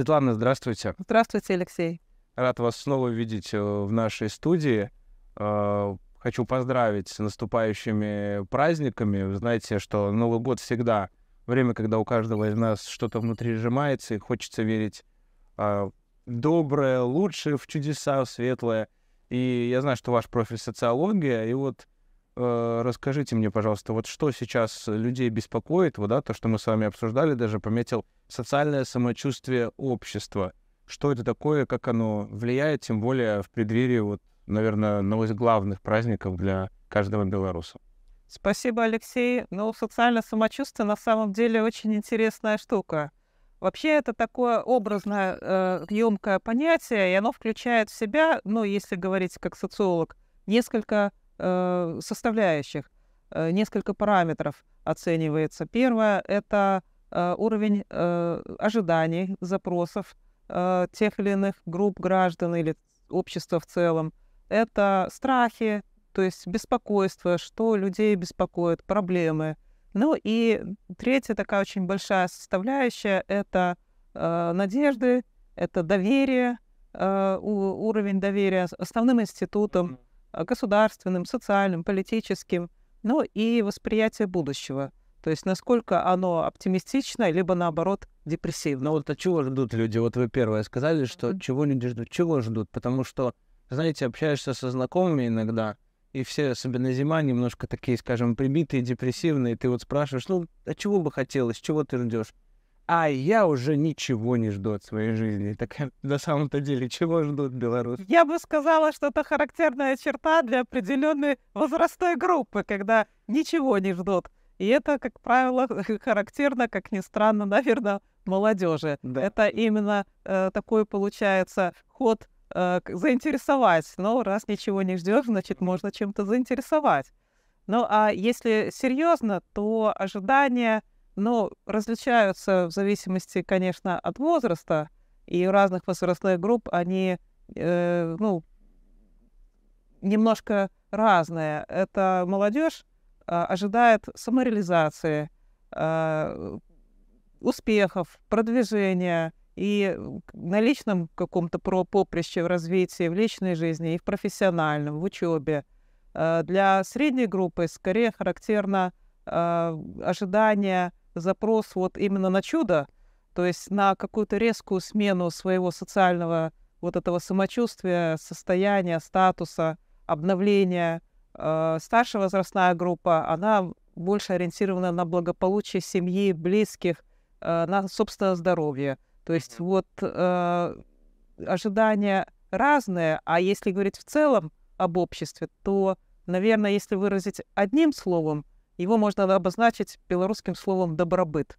Светлана, здравствуйте. Здравствуйте, Алексей. Рад вас снова видеть э, в нашей студии. Э, хочу поздравить с наступающими праздниками. Вы знаете, что Новый год всегда время, когда у каждого из нас что-то внутри сжимается, и хочется верить в доброе, лучшее, в чудеса, в светлое. И я знаю, что ваш профиль социология, и вот Э, расскажите мне, пожалуйста, вот что сейчас людей беспокоит, вот, да, то, что мы с вами обсуждали, даже пометил социальное самочувствие общества. Что это такое, как оно влияет, тем более в преддверии, вот, наверное, одного из главных праздников для каждого белоруса. Спасибо, Алексей. Ну, социальное самочувствие на самом деле очень интересная штука. Вообще это такое образное, э, емкое понятие, и оно включает в себя, ну, если говорить как социолог, несколько Э, составляющих, э, несколько параметров оценивается. Первое — это э, уровень ожиданий, запросов тех или иных групп граждан или общества в целом. Это страхи, то есть беспокойство, что людей беспокоит, проблемы. Ну и третья такая очень большая составляющая — это э, надежды, это доверие, э, уровень доверия основным институтам, государственным, социальным, политическим, ну и восприятие будущего. То есть насколько оно оптимистично, либо наоборот депрессивно. Ну вот от чего ждут люди? Вот вы первое сказали, что mm-hmm. чего люди ждут. Чего ждут? Потому что, знаете, общаешься со знакомыми иногда, и все, особенно зима, немножко такие, скажем, прибитые, депрессивные. Ты вот спрашиваешь, ну, а чего бы хотелось, чего ты ждешь? А я уже ничего не жду от своей жизни. Так на самом-то деле, чего ждут белорусы? Я бы сказала, что это характерная черта для определенной возрастной группы, когда ничего не ждут. И это, как правило, характерно, как ни странно, наверное, молодежи. Да. Это именно э, такой получается ход э, заинтересовать. Но раз ничего не ждешь, значит, можно чем-то заинтересовать. Ну а если серьезно, то ожидания но различаются в зависимости, конечно, от возраста, и у разных возрастных групп они, э, ну, немножко разные. Это молодежь э, ожидает самореализации, э, успехов, продвижения и на личном каком-то поприще в развитии, в личной жизни, и в профессиональном, в учебе. Э, для средней группы скорее характерно э, ожидание запрос вот именно на чудо, то есть на какую-то резкую смену своего социального вот этого самочувствия, состояния, статуса, обновления. Э, старшая возрастная группа, она больше ориентирована на благополучие семьи, близких, э, на собственное здоровье. То есть вот э, ожидания разные, а если говорить в целом об обществе, то, наверное, если выразить одним словом, его можно обозначить белорусским словом «добробыт».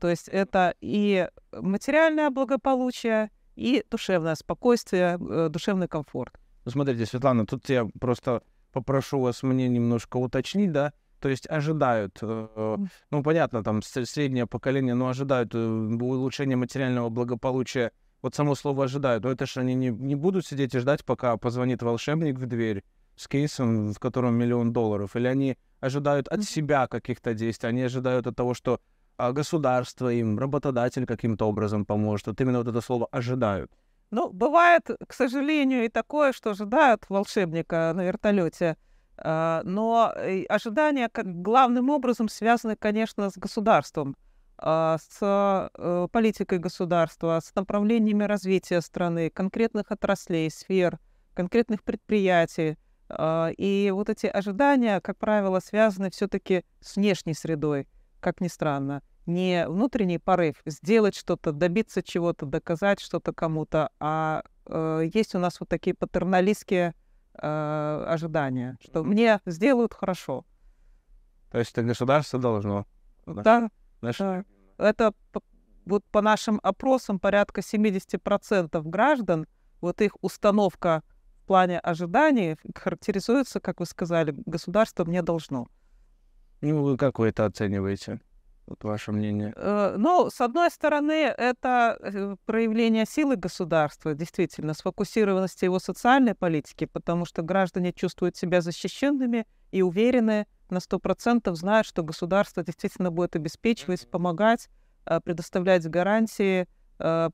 То есть это и материальное благополучие, и душевное спокойствие, э, душевный комфорт. Ну, смотрите, Светлана, тут я просто попрошу вас мне немножко уточнить, да, то есть ожидают, э, ну, понятно, там среднее поколение, но ожидают э, улучшения материального благополучия. Вот само слово ожидают, но это же они не, не будут сидеть и ждать, пока позвонит волшебник в дверь с кейсом, в котором миллион долларов, или они ожидают от себя каких-то действий, они ожидают от того, что а, государство им, работодатель каким-то образом поможет. Вот именно вот это слово ожидают. Ну, бывает, к сожалению, и такое, что ожидают волшебника на вертолете. А, но ожидания главным образом связаны, конечно, с государством, а, с э, политикой государства, с направлениями развития страны, конкретных отраслей, сфер, конкретных предприятий. А, и вот эти ожидания, как правило, связаны все-таки с внешней средой, как ни странно. Не внутренний порыв сделать что-то, добиться чего-то, доказать что-то кому-то, а э, есть у нас вот такие патерналистские э, ожидания, что мне сделают хорошо. То есть это государство должно? Да. да. Это вот по нашим опросам порядка 70% граждан, вот их установка плане ожиданий характеризуется, как вы сказали, государством не должно. Ну, вы как вы это оцениваете? Вот ваше мнение. Э, ну, с одной стороны, это э, проявление силы государства, действительно, сфокусированности его социальной политики, потому что граждане чувствуют себя защищенными и уверены на сто процентов, знают, что государство действительно будет обеспечивать, помогать, э, предоставлять гарантии,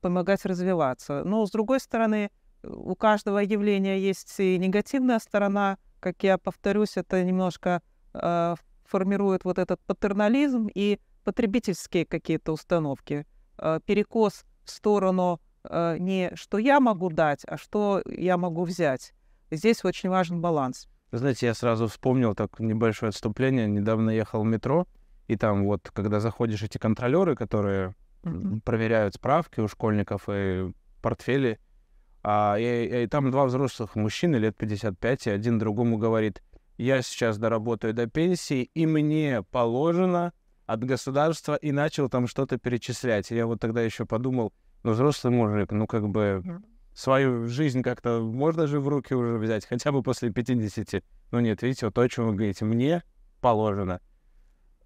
помогать развиваться. Но, с другой стороны, у каждого явления есть и негативная сторона. Как я повторюсь, это немножко э, формирует вот этот патернализм и потребительские какие-то установки. Э, перекос в сторону э, не что я могу дать, а что я могу взять. Здесь очень важен баланс. Знаете, я сразу вспомнил так небольшое отступление. Недавно ехал в метро, и там вот, когда заходишь, эти контролеры, которые mm-hmm. проверяют справки у школьников и портфели, а, и, и там два взрослых мужчины лет 55, и один другому говорит, я сейчас доработаю до пенсии, и мне положено от государства, и начал там что-то перечислять. И я вот тогда еще подумал, ну, взрослый мужик, ну, как бы свою жизнь как-то можно же в руки уже взять, хотя бы после 50. Ну, нет, видите, вот то, о чем вы говорите, мне положено.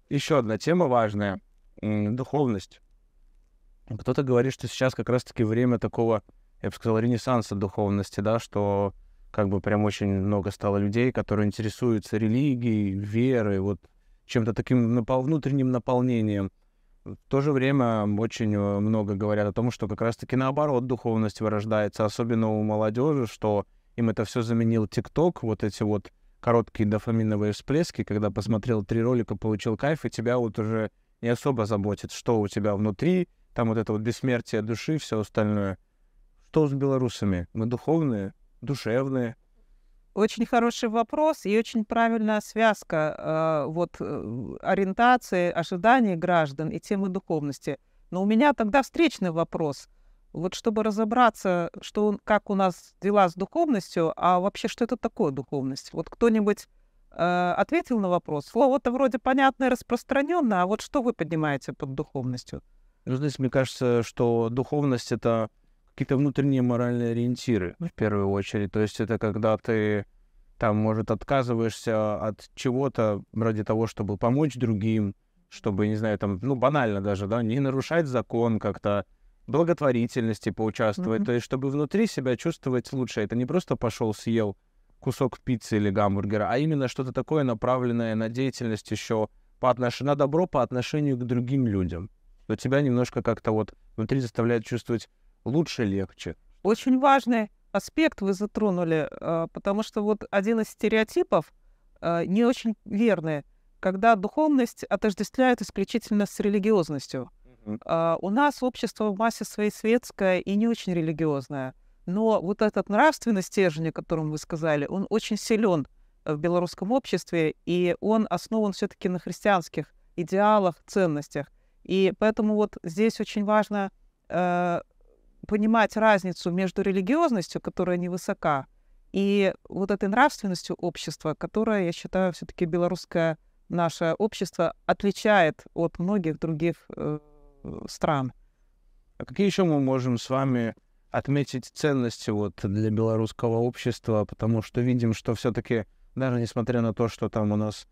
Еще одна тема важная — духовность. Кто-то говорит, что сейчас как раз-таки время такого я бы сказал, ренессанса духовности, да, что как бы прям очень много стало людей, которые интересуются религией, верой, вот чем-то таким напол- внутренним наполнением. В то же время очень э, много говорят о том, что как раз-таки наоборот духовность вырождается, особенно у молодежи, что им это все заменил ТикТок, вот эти вот короткие дофаминовые всплески, когда посмотрел три ролика, получил кайф, и тебя вот уже не особо заботит, что у тебя внутри, там вот это вот бессмертие души, все остальное — что с белорусами? Мы духовные, душевные. Очень хороший вопрос и очень правильная связка э, вот э, ориентации, ожиданий граждан и темы духовности. Но у меня тогда встречный вопрос. Вот чтобы разобраться, что, как у нас дела с духовностью, а вообще что это такое духовность? Вот кто-нибудь э, ответил на вопрос? Слово-то вроде понятное, распространенное, а вот что вы поднимаете под духовностью? Ну, здесь мне кажется, что духовность — это какие-то внутренние моральные ориентиры в первую очередь. То есть это когда ты там, может, отказываешься от чего-то ради того, чтобы помочь другим, чтобы, не знаю, там, ну, банально даже, да, не нарушать закон как-то, благотворительности поучаствовать, mm-hmm. то есть чтобы внутри себя чувствовать лучше. Это не просто пошел съел кусок пиццы или гамбургера, а именно что-то такое направленное на деятельность еще по отнош... на добро по отношению к другим людям. То тебя немножко как-то вот внутри заставляет чувствовать лучше, легче. Очень важный аспект вы затронули, а, потому что вот один из стереотипов а, не очень верный, когда духовность отождествляют исключительно с религиозностью. Uh-huh. У нас общество в массе своей светское и не очень религиозное. Но вот этот нравственный стержень, о котором вы сказали, он очень силен в белорусском обществе, и он основан все-таки на христианских идеалах, ценностях. И поэтому вот здесь очень важно э, понимать разницу между религиозностью, которая невысока, и вот этой нравственностью общества, которая, я считаю, все-таки белорусское наше общество отличает от многих других э, стран. А какие еще мы можем с вами отметить ценности вот для белорусского общества, потому что видим, что все-таки даже несмотря на то, что там у нас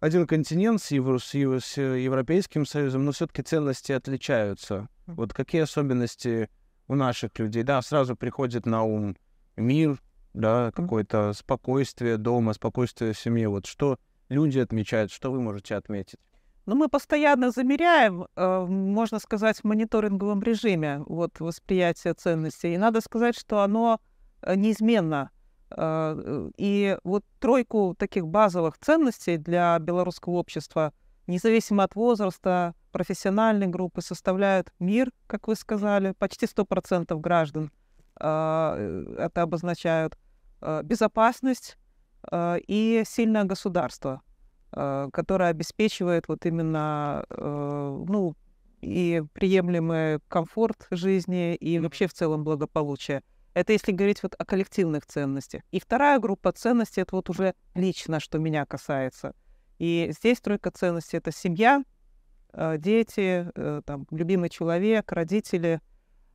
один континент с, Евро, с, с Европейским Союзом, но все-таки ценности отличаются. Вот какие особенности у наших людей? Да, сразу приходит на ум мир, да, какое-то спокойствие дома, спокойствие в семье. Вот что люди отмечают, что вы можете отметить? Ну, мы постоянно замеряем, э, можно сказать, в мониторинговом режиме вот, восприятие ценностей. И надо сказать, что оно э, неизменно э, и вот тройку таких базовых ценностей для белорусского общества, независимо от возраста, профессиональной группы, составляют мир, как вы сказали, почти 100% граждан а, э, это обозначают, а, безопасность и сильное государство, которое обеспечивает вот именно ну, и приемлемый комфорт жизни, и вообще в целом благополучие. Это если говорить вот о коллективных ценностях. И вторая группа ценностей — это вот уже лично, что меня касается. И здесь тройка ценностей — это семья, э, дети, э, там, любимый человек, родители,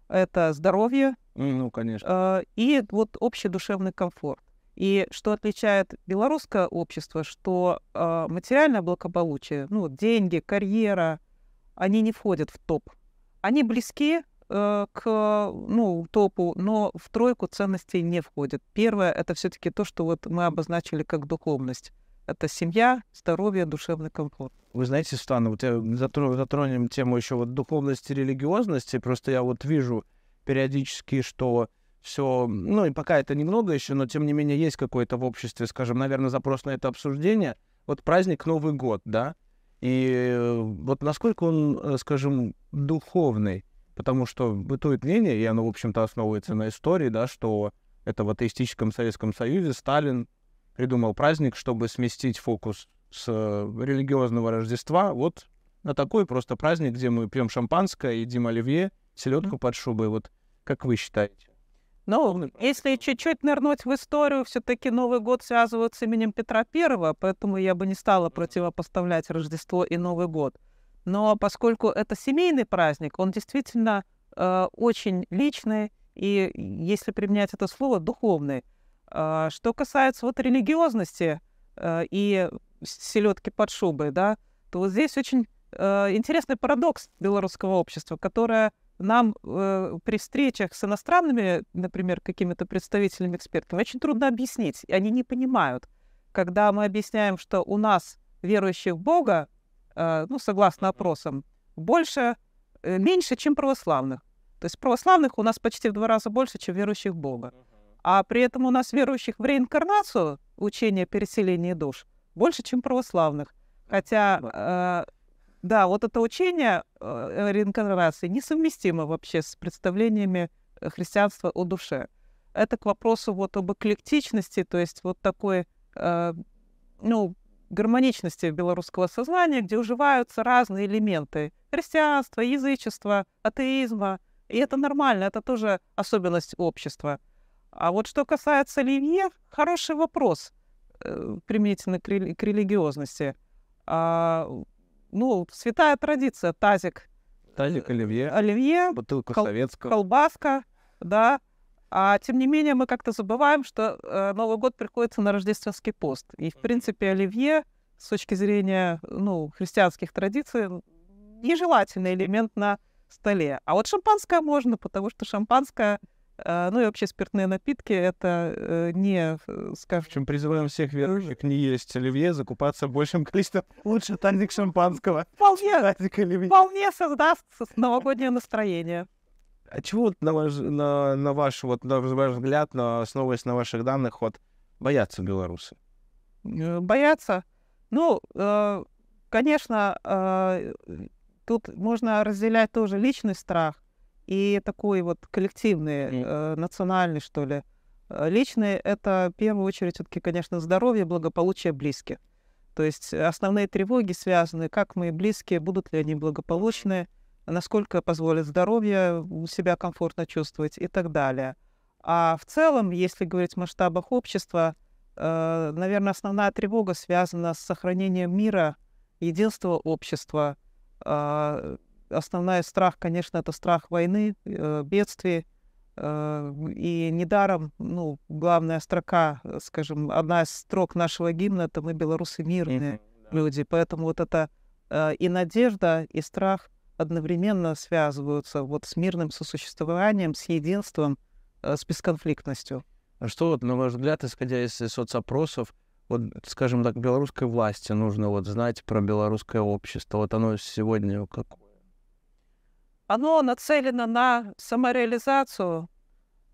это здоровье. Ну, конечно. Э, и вот общий душевный комфорт. И что отличает белорусское общество, что материальное благополучие, ну, деньги, карьера, они не входят в топ. Они близки, Э, к ну, топу, но в тройку ценностей не входит. Первое — это все таки то, что вот мы обозначили как духовность. Это семья, здоровье, душевный комфорт. Вы знаете, Светлана, вот я затронем тему еще вот духовности и религиозности. Просто я вот вижу периодически, что все, ну и пока это немного еще, но тем не менее есть какой-то в обществе, скажем, наверное, запрос на это обсуждение. Вот праздник Новый год, да, и э, вот насколько он, э, скажем, духовный, потому что бытует мнение, и оно, в общем-то, основывается на истории, да, что это в атеистическом Советском Союзе Сталин придумал праздник, чтобы сместить фокус с э, религиозного Рождества вот на такой просто праздник, где мы пьем шампанское, едим оливье, селедку под шубой. Вот как вы считаете? Ну, если чуть-чуть нырнуть в историю, все-таки Новый год связывают с именем Петра Первого, поэтому я бы не стала противопоставлять Рождество и Новый год. Но поскольку это семейный праздник, он действительно э, очень личный и, если применять это слово, духовный. Э, что касается вот религиозности э, и селедки под шубой, да, то вот здесь очень э, интересный парадокс белорусского общества, которое нам э, при встречах с иностранными, например, какими-то представителями экспертами, очень трудно объяснить. И они не понимают. Когда мы объясняем, что у нас верующих в Бога, э, ну, согласно опросам, больше, э, меньше, чем православных. То есть православных у нас почти в два раза больше, чем верующих в Бога. А при этом у нас верующих в реинкарнацию, учение переселения душ, больше, чем православных. Хотя э, да, вот это учение э, реинкарнации несовместимо вообще с представлениями э, христианства о душе. Это к вопросу вот об эклектичности, то есть вот такой, э, ну, гармоничности белорусского сознания, где уживаются разные элементы христианства, язычества, атеизма. И это нормально, это тоже особенность общества. А вот что касается Оливье, хороший вопрос э, применительно к, рели- к религиозности. А, ну, святая традиция, тазик. Тазик, оливье. Оливье. Бутылка кол- советского. Колбаска, да. А тем не менее мы как-то забываем, что э, Новый год приходится на рождественский пост. И, в принципе, оливье с точки зрения ну, христианских традиций нежелательный элемент на столе. А вот шампанское можно, потому что шампанское ну и вообще спиртные напитки — это э, не, э, скажем... В общем, призываем всех верующих не есть оливье, закупаться большим количеством. Лучше тазик шампанского. Вполне, вполне создаст новогоднее настроение. А чего вот на ваш, на, на ваш, вот, на ваш взгляд, на, основываясь на ваших данных, вот, боятся белорусы? Э, боятся? Ну, конечно, тут можно разделять тоже личный страх и такой вот коллективный, э, национальный, что ли. Э, личный — это в первую очередь все-таки, конечно, здоровье, благополучие близких. То есть основные тревоги связаны, как мои близкие, будут ли они благополучны, насколько позволит здоровье себя комфортно чувствовать и так далее. А в целом, если говорить в масштабах общества, э, наверное, основная тревога связана с сохранением мира, единства общества, э, основной страх, конечно, это страх войны, э, бедствий. Э, и недаром, ну, главная строка, э, скажем, одна из строк нашего гимна — это «Мы, белорусы, мирные mm-hmm, да. люди». Поэтому вот это и надежда, и страх одновременно связываются вот с мирным сосуществованием, с единством, с бесконфликтностью. А что вот, на ваш взгляд, исходя из соцопросов, вот, скажем так, белорусской власти нужно вот знать про белорусское общество? Вот оно сегодня какое? Оно нацелено на самореализацию,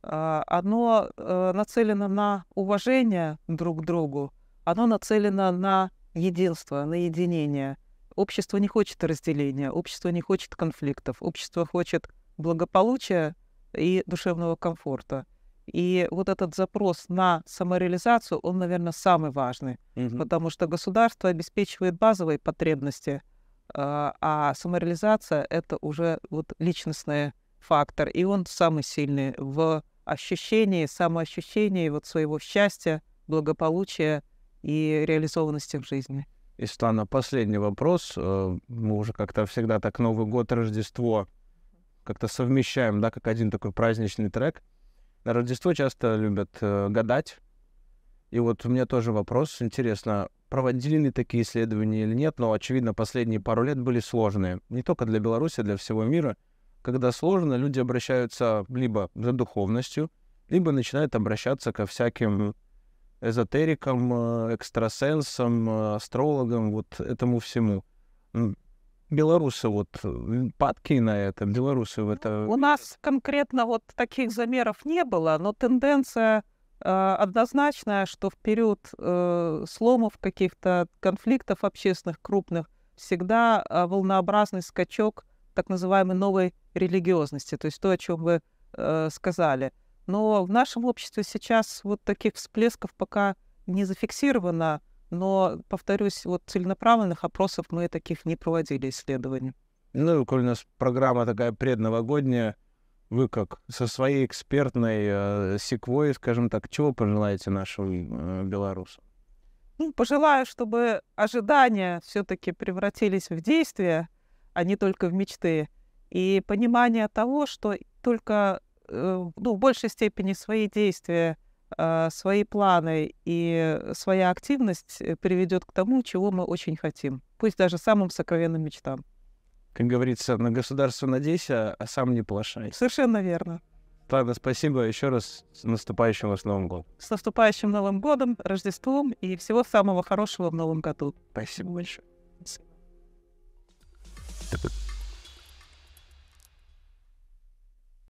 а, оно э, нацелено на уважение друг к другу, оно нацелено на единство, на единение. Общество не хочет разделения, общество не хочет конфликтов, общество хочет благополучия и душевного комфорта. И вот этот запрос на самореализацию, он, наверное, самый важный, угу. потому что государство обеспечивает базовые потребности – а, а самореализация — это уже вот личностный фактор, и он самый сильный в ощущении, самоощущении вот своего счастья, благополучия и реализованности в жизни. И, Светлана, последний вопрос. Э, мы уже как-то всегда так Новый год, Рождество как-то совмещаем, да, как один такой праздничный трек. На Рождество часто любят э, гадать. И вот у меня тоже вопрос. Интересно, проводили ли такие исследования или нет, но, очевидно, последние пару лет были сложные. Не только для Беларуси, для всего мира. Когда сложно, люди обращаются либо за духовностью, либо начинают обращаться ко всяким эзотерикам, э, экстрасенсам, э, астрологам, вот этому всему. Белорусы вот падки на это, белорусы в это... У нас конкретно вот таких замеров не было, но тенденция э, однозначная, что в период э, сломов каких-то конфликтов общественных крупных всегда э, волнообразный скачок так называемой новой религиозности, то есть то, о чем вы э, сказали. Но в нашем обществе сейчас вот таких всплесков пока не зафиксировано, но, повторюсь, вот целенаправленных опросов мы таких не проводили исследований. Ну, коль у нас программа такая предновогодняя, вы как со своей экспертной э, секвой, скажем так, чего пожелаете нашим э, белорусам? Ну, пожелаю, чтобы ожидания все-таки превратились в действия, а не только в мечты. И понимание того, что только э, ну, в большей степени свои действия, э, свои планы и своя активность э, приведет к тому, чего мы очень хотим, пусть даже самым сокровенным мечтам. Как говорится, на государство надейся, а сам не плашай. Совершенно верно. Ладно, спасибо еще раз. С наступающим вас Новым годом. С наступающим Новым годом, Рождеством и всего самого хорошего в Новом году. Спасибо большое. Спасибо.